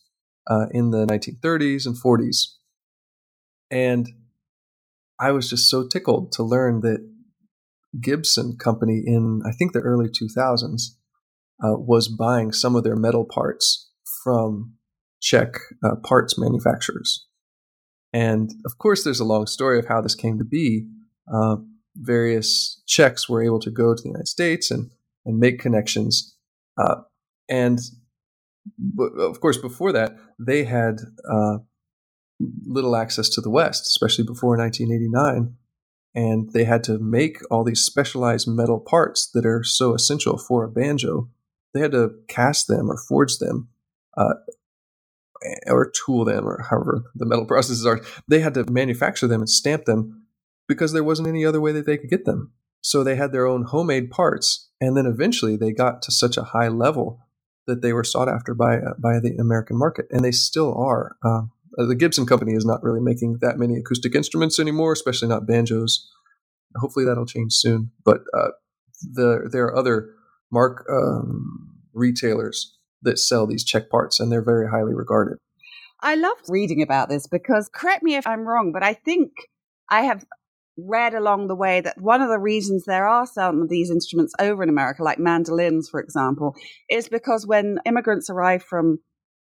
S2: uh, in the 1930s and 40s. And I was just so tickled to learn that Gibson Company in, I think, the early 2000s uh, was buying some of their metal parts from Czech uh, parts manufacturers. And of course, there's a long story of how this came to be. Uh, various Czechs were able to go to the United States and, and make connections. Uh, and of course, before that, they had uh, little access to the West, especially before 1989. And they had to make all these specialized metal parts that are so essential for a banjo. They had to cast them or forge them uh, or tool them or however the metal processes are. They had to manufacture them and stamp them because there wasn't any other way that they could get them. So they had their own homemade parts. And then eventually they got to such a high level that they were sought after by, uh, by the American market. And they still are. Uh, the Gibson company is not really making that many acoustic instruments anymore, especially not banjos. Hopefully that'll change soon. But uh, the, there are other mark um, retailers that sell these Czech parts, and they're very highly regarded.
S1: I love reading about this because, correct me if I'm wrong, but I think I have read along the way that one of the reasons there are some of these instruments over in America, like mandolins, for example, is because when immigrants arrive from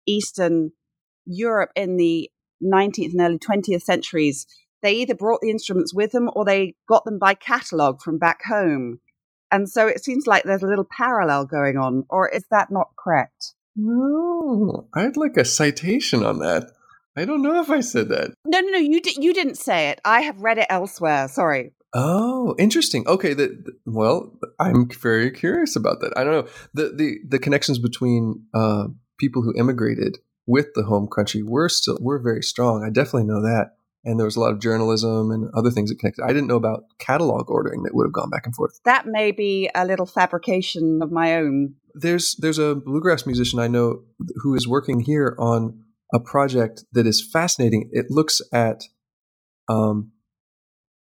S1: Eastern Europe in the 19th and early 20th centuries, they either brought the instruments with them or they got them by catalogue from back home. And so it seems like there's a little parallel going on, or is that not correct?
S2: No, I'd like a citation on that. I don't know if I said that.
S1: No, no, no. You di- you didn't say it. I have read it elsewhere. Sorry.
S2: Oh, interesting. Okay, the, the, well, I'm very curious about that. I don't know the the the connections between uh, people who immigrated with the home country we're still we're very strong. I definitely know that. And there was a lot of journalism and other things that connected. I didn't know about catalog ordering that would have gone back and forth.
S1: That may be a little fabrication of my own.
S2: There's there's a bluegrass musician I know who is working here on a project that is fascinating. It looks at um,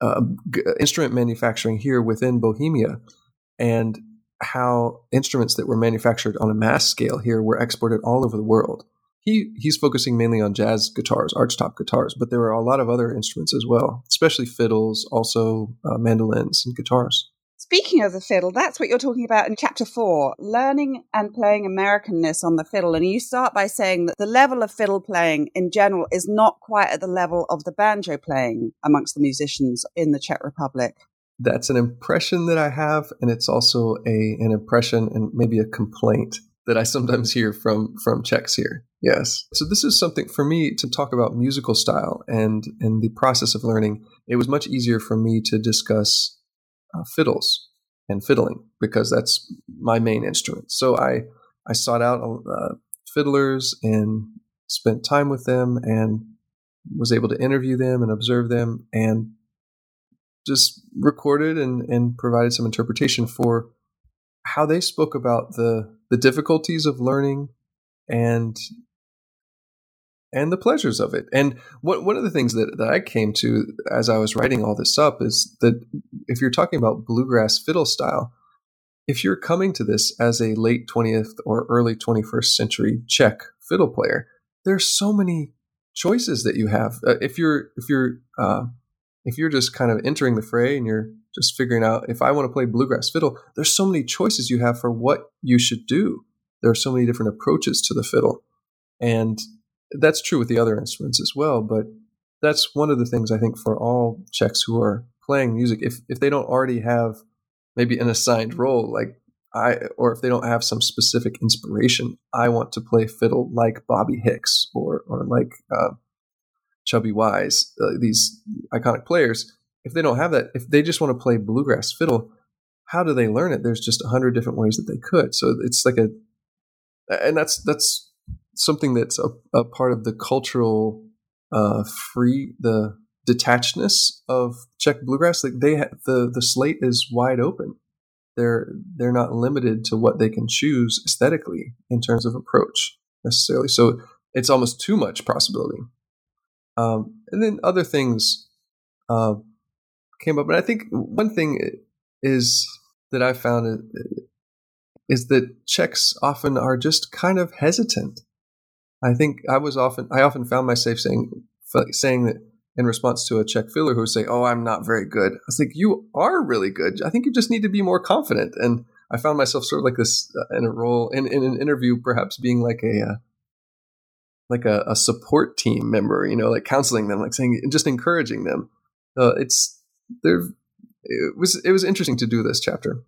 S2: uh, g- instrument manufacturing here within Bohemia and how instruments that were manufactured on a mass scale here were exported all over the world. He he's focusing mainly on jazz guitars, archtop guitars, but there are a lot of other instruments as well, especially fiddles, also uh, mandolins and guitars.
S1: Speaking of the fiddle, that's what you're talking about in chapter four learning and playing Americanness on the fiddle. And you start by saying that the level of fiddle playing in general is not quite at the level of the banjo playing amongst the musicians in the Czech Republic.
S2: That's an impression that I have, and it's also a an impression and maybe a complaint that I sometimes hear from from Czechs here. Yes. So this is something for me to talk about musical style and and the process of learning. It was much easier for me to discuss uh, fiddles and fiddling because that's my main instrument. So I I sought out uh, fiddlers and spent time with them and was able to interview them and observe them and just recorded and, and provided some interpretation for how they spoke about the the difficulties of learning and and the pleasures of it. And one one of the things that, that I came to as I was writing all this up is that if you're talking about bluegrass fiddle style, if you're coming to this as a late 20th or early 21st century Czech fiddle player, there's so many choices that you have. Uh, if you're if you're uh, if you're just kind of entering the fray and you're just figuring out if I want to play bluegrass fiddle, there's so many choices you have for what you should do. There are so many different approaches to the fiddle, and that's true with the other instruments as well. But that's one of the things I think for all Czechs who are playing music, if if they don't already have maybe an assigned role, like I, or if they don't have some specific inspiration, I want to play fiddle like Bobby Hicks or or like uh, Chubby Wise, uh, these iconic players. If they don't have that, if they just want to play bluegrass fiddle, how do they learn it? There's just a hundred different ways that they could. So it's like a, and that's that's something that's a, a part of the cultural uh, free the detachedness of Czech bluegrass. Like they the the slate is wide open. they're they're not limited to what they can choose aesthetically in terms of approach necessarily. So it's almost too much possibility. Um, and then other things uh, came up, and I think one thing is that I found is that Czechs often are just kind of hesitant. I think I was often I often found myself saying saying that in response to a Czech filler who would say, "Oh, I'm not very good." I was like, "You are really good. I think you just need to be more confident." And I found myself sort of like this uh, in a role in, in an interview, perhaps being like a uh, like a, a, support team member, you know, like counseling them, like saying, and just encouraging them. Uh, it's there. It was it was interesting to do this chapter.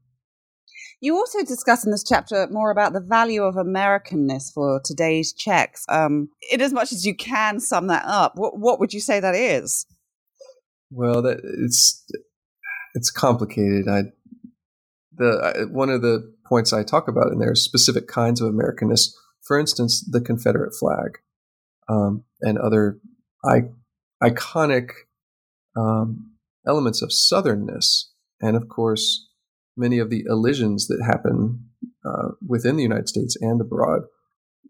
S1: You also discuss in this chapter more about the value of Americanness for today's Czechs. Um, in as much as you can sum that up, what, what would you say that is?
S2: Well, that it's it's complicated. I the I, one of the points I talk about in there is specific kinds of Americanness. For instance, the Confederate flag um, and other I- iconic um, elements of Southernness, and of course many of the elisions that happen uh, within the United States and abroad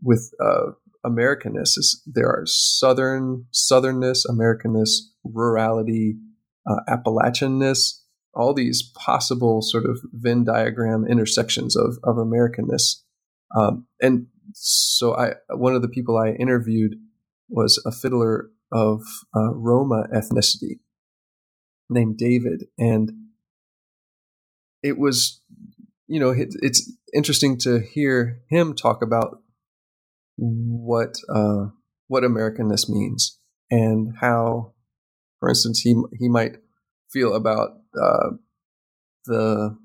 S2: with uh, Americanness. Is, there are Southern Southernness, Americanness, rurality, uh, Appalachianness, all these possible sort of Venn diagram intersections of, of Americanness. Um, and so I, one of the people I interviewed was a fiddler of uh, Roma ethnicity named David. And it was, you know, it, it's interesting to hear him talk about what uh, what Americanness means and how, for instance, he he might feel about uh, the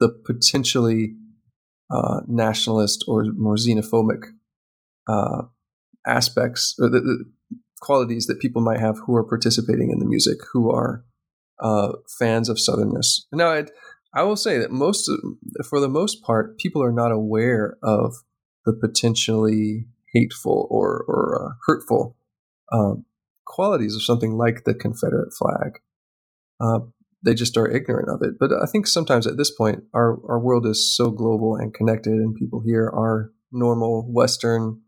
S2: the potentially uh, nationalist or more xenophobic uh, aspects or the, the, qualities that people might have who are participating in the music, who are uh, fans of Southernness. Now, I will say that most, for the most part, people are not aware of the potentially hateful or, or uh, hurtful um, qualities of something like the Confederate flag. Uh, they just are ignorant of it. But I think sometimes at this point, our, our world is so global and connected, and people here are normal Western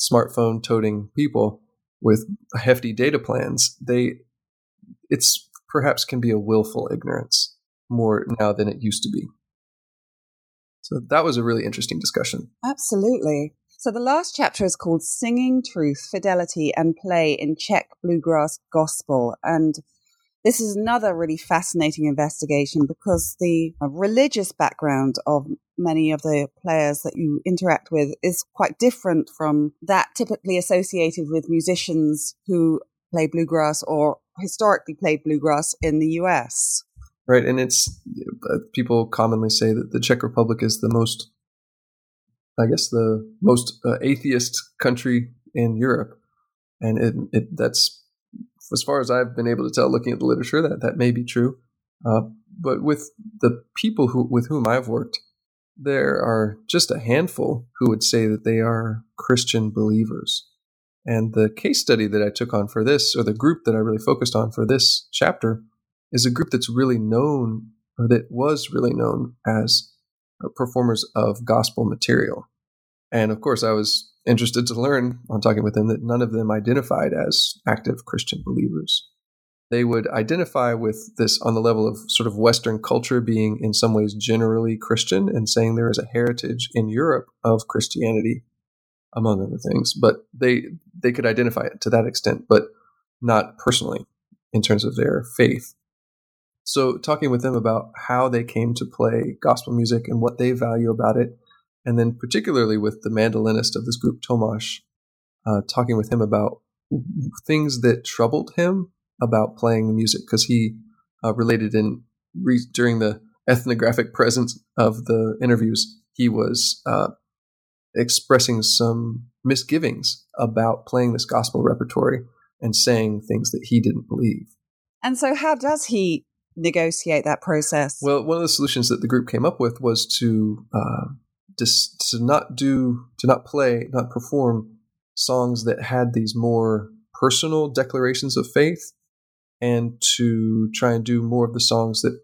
S2: smartphone toting people with hefty data plans. They, it's perhaps can be a willful ignorance more now than it used to be. So that was a really interesting discussion.
S1: Absolutely. So the last chapter is called Singing Truth, Fidelity and Play in Czech Bluegrass Gospel. And this is another really fascinating investigation because the religious background of many of the players that you interact with is quite different from that typically associated with musicians who play bluegrass or historically played bluegrass in the US.
S2: Right. And it's uh, people commonly say that the Czech Republic is the most, I guess, the most uh, atheist country in Europe. And it, it that's as far as I've been able to tell, looking at the literature, that that may be true. Uh, but with the people who with whom I've worked, there are just a handful who would say that they are Christian believers. And the case study that I took on for this, or the group that I really focused on for this chapter, is a group that's really known, or that was really known as uh, performers of gospel material. And of course, I was interested to learn on talking with them that none of them identified as active Christian believers. They would identify with this on the level of sort of Western culture being in some ways generally Christian and saying there is a heritage in Europe of Christianity, among other things. But they they could identify it to that extent, but not personally in terms of their faith. So talking with them about how they came to play gospel music and what they value about it and then particularly with the mandolinist of this group, Tomasz, uh, talking with him about things that troubled him about playing the music because he uh, related in re- during the ethnographic presence of the interviews, he was uh, expressing some misgivings about playing this gospel repertory and saying things that he didn't believe.
S1: And so, how does he negotiate that process?
S2: Well, one of the solutions that the group came up with was to uh, to, to not do to not play not perform songs that had these more personal declarations of faith and to try and do more of the songs that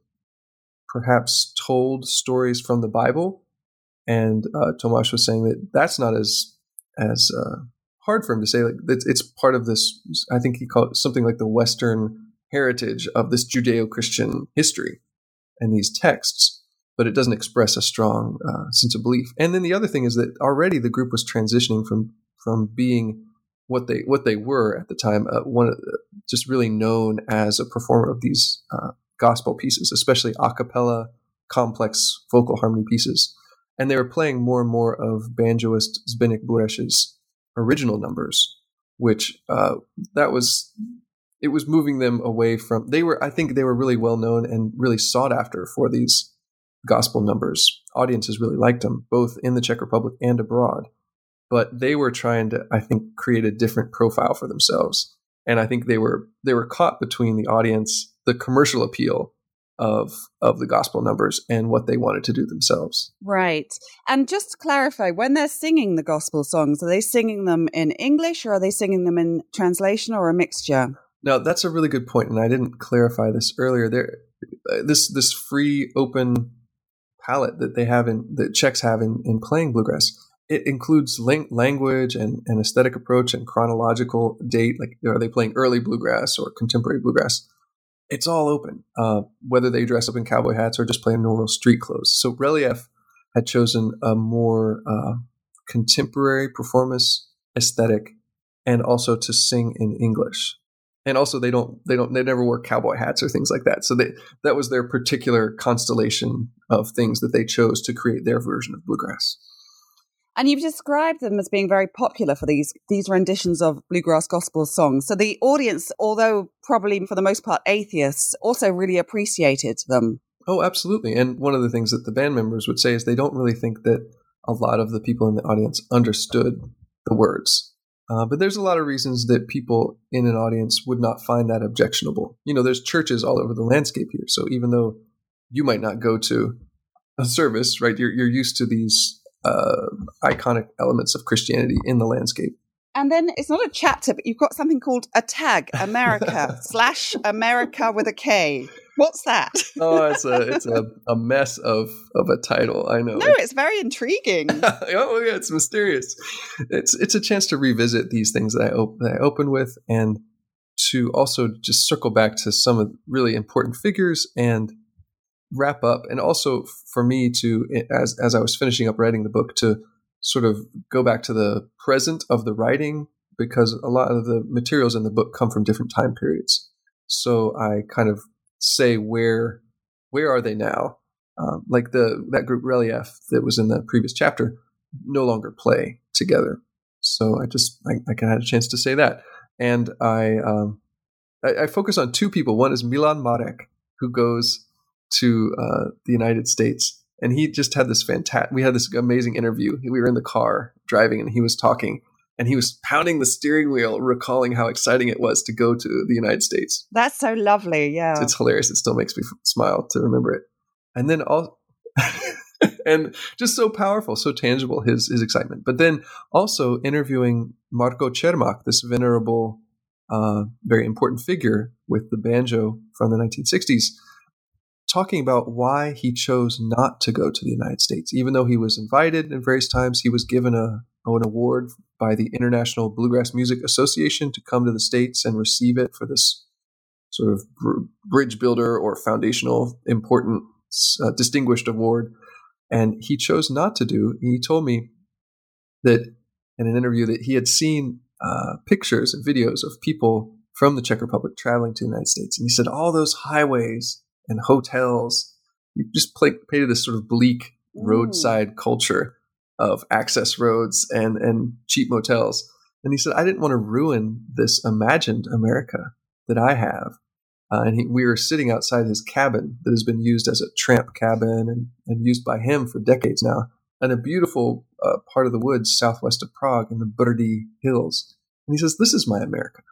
S2: perhaps told stories from the Bible. And uh, Tomasz was saying that that's not as as uh, hard for him to say. Like it's, it's part of this. I think he called it something like the Western heritage of this Judeo-Christian history and these texts, but it doesn't express a strong uh, sense of belief. And then the other thing is that already the group was transitioning from from being what they what they were at the time, uh, one just really known as a performer of these uh, gospel pieces, especially a cappella, complex vocal harmony pieces. And they were playing more and more of banjoist Zbigniew Buresh's original numbers, which uh, that was it was moving them away from they were I think they were really well known and really sought after for these gospel numbers. Audiences really liked them, both in the Czech Republic and abroad. But they were trying to, I think, create a different profile for themselves. And I think they were they were caught between the audience, the commercial appeal of of the gospel numbers and what they wanted to do themselves.
S1: Right. And just to clarify, when they're singing the gospel songs, are they singing them in English or are they singing them in translation or a mixture?
S2: Now that's a really good point, and I didn't clarify this earlier. There, uh, this this free open palette that they have in that Czechs have in, in playing bluegrass. It includes language and, and aesthetic approach and chronological date. Like, are they playing early bluegrass or contemporary bluegrass? It's all open, uh, whether they dress up in cowboy hats or just play in normal street clothes. So Relief had chosen a more uh, contemporary performance aesthetic and also to sing in English. And also they don't they don't they never wear cowboy hats or things like that. So they that was their particular constellation of things that they chose to create their version of bluegrass
S1: and you've described them as being very popular for these these renditions of bluegrass gospel songs so the audience although probably for the most part atheists also really appreciated them
S2: oh absolutely and one of the things that the band members would say is they don't really think that a lot of the people in the audience understood the words uh, but there's a lot of reasons that people in an audience would not find that objectionable. You know, there's churches all over the landscape here. So even though you might not go to a service, right, you're, you're used to these uh, iconic elements of Christianity in the landscape.
S1: And then it's not a chapter, but you've got something called a tag, America slash America with a K. What's that?
S2: oh, it's a it's a, a mess of of a title. I know.
S1: No, it's very intriguing.
S2: oh yeah, it's mysterious. It's it's a chance to revisit these things that I op- that I open with, and to also just circle back to some of really important figures and wrap up, and also for me to as as I was finishing up writing the book to sort of go back to the present of the writing because a lot of the materials in the book come from different time periods. So I kind of say where where are they now? Um, like the that group Relief that was in the previous chapter no longer play together. So I just I, I had a chance to say that, and I, um, I, I focus on two people. One is Milan Marek, who goes to uh, the United States, and he just had this fantastic. We had this amazing interview. We were in the car driving, and he was talking and he was pounding the steering wheel, recalling how exciting it was to go to the United States.
S1: That's so lovely. Yeah.
S2: It's, hilarious. It still makes me smile to remember it. And then all, and just so powerful, so tangible his, his excitement. But then also interviewing Marko Čermák, this venerable, uh, very important figure with the banjo from the 1960s, talking about why he chose not to go to the United States. Even though he was invited in various times, he was given a, an award by the International Bluegrass Music Association to come to the States and receive it for this sort of bridge builder or foundational important uh, distinguished award. And he chose not to do. He told me that in an interview that he had seen uh, pictures and videos of people from the Czech Republic traveling to the United States. And he said all those highways and hotels, you just play, painted this sort of bleak roadside culture of access roads and, and cheap motels. And he said, I didn't want to ruin this imagined America that I have. Uh, and he, we were sitting outside his cabin that has been used as a tramp cabin and, and used by him for decades now, in a beautiful uh, part of the woods southwest of Prague in the Brdy Hills. And he says, This is my America.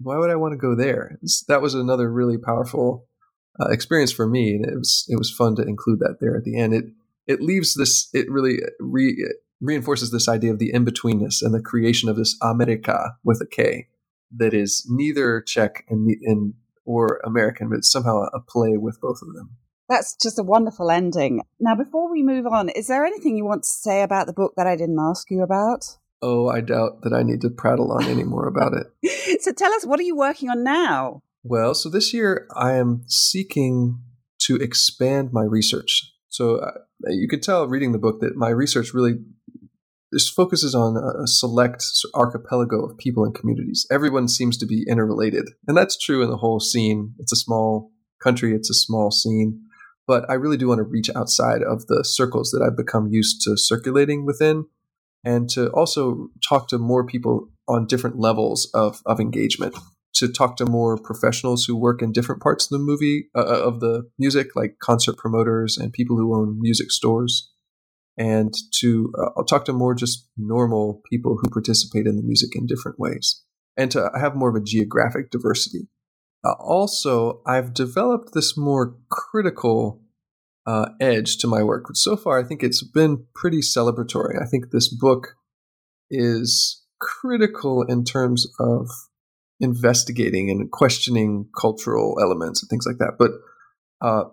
S2: Why would I want to go there? that was another really powerful uh, experience for me, and it was it was fun to include that there at the end. It it leaves this, it really re, reinforces this idea of the in betweenness and the creation of this America with a K that is neither Czech and, and or American, but somehow a play with both of them.
S1: That's just a wonderful ending. Now, before we move on, is there anything you want to say about the book that I didn't ask you about?
S2: Oh, I doubt that I need to prattle on any more about
S1: it. so tell us, what are you working on now?
S2: Well, so this year I am seeking to expand my research. So uh, you could tell reading the book that my research really this focuses on a select archipelago of people and communities. Everyone seems to be interrelated, and that's true in the whole scene. It's a small country, it's a small scene, but I really do want to reach outside of the circles that I've become used to circulating within, and to also talk to more people on different levels of of engagement. To talk to more professionals who work in different parts of the movie uh, uh of the music, like concert promoters and people who own music stores and to uh, talk to more just normal people who participate in the music in different ways and to have more of a geographic diversity. Uh, also, I've developed this more critical uh, edge to my work. So far, I think it's been pretty celebratory. I think this book is critical in terms of investigating and questioning cultural elements and things like that. But uh,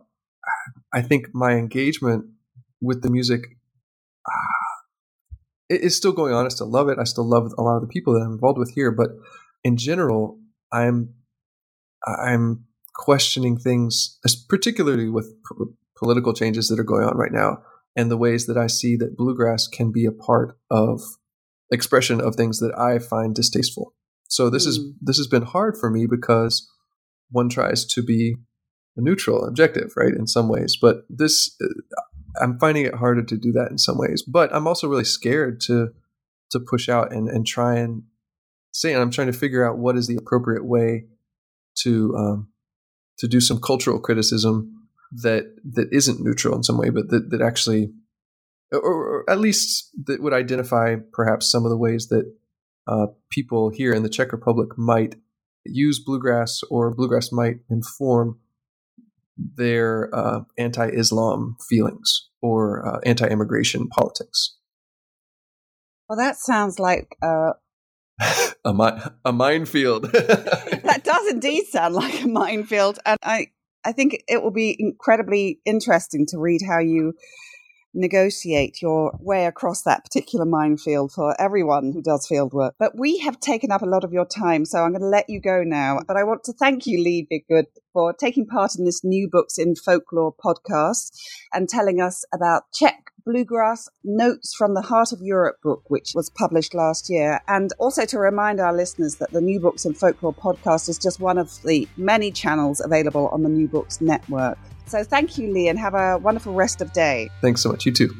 S2: I think my engagement with the music is still going on. I still love it. I still love a lot of the people that I'm involved with here. But in general, I'm I'm questioning things, particularly with political changes that are going on right now, and the ways that I see that bluegrass can be a part of expression of things that I find distasteful. So this mm. is this has been hard for me because one tries to be neutral, objective, right, in some ways. But this, I'm finding it harder to do that in some ways, but I'm also really scared to to push out and and try and say. And I'm trying to figure out what is the appropriate way to um, to do some cultural criticism that that isn't neutral in some way, but that that actually, or, or at least that would identify perhaps some of the ways that uh, people here in the Czech Republic might use bluegrass or bluegrass might inform their uh, anti-Islam feelings or uh, anti-immigration politics.
S1: Well, that sounds like uh...
S2: a mi- a minefield.
S1: that does indeed sound like a minefield, and I I think it will be incredibly interesting to read how you negotiate your way across that particular minefield for everyone who does field work. But we have taken up a lot of your time, so I'm going to let you go now. But I want to thank you, Lee Bidgood, for taking part in this New Books in Folklore podcast and telling us about Czech Bluegrass Notes from the Heart of Europe book, which was published last year. And also to remind our listeners that the New Books in Folklore podcast is just one of the many channels available on the New Books Network. So thank you, Lee, and have a wonderful rest of day.
S2: Thanks so much. You too.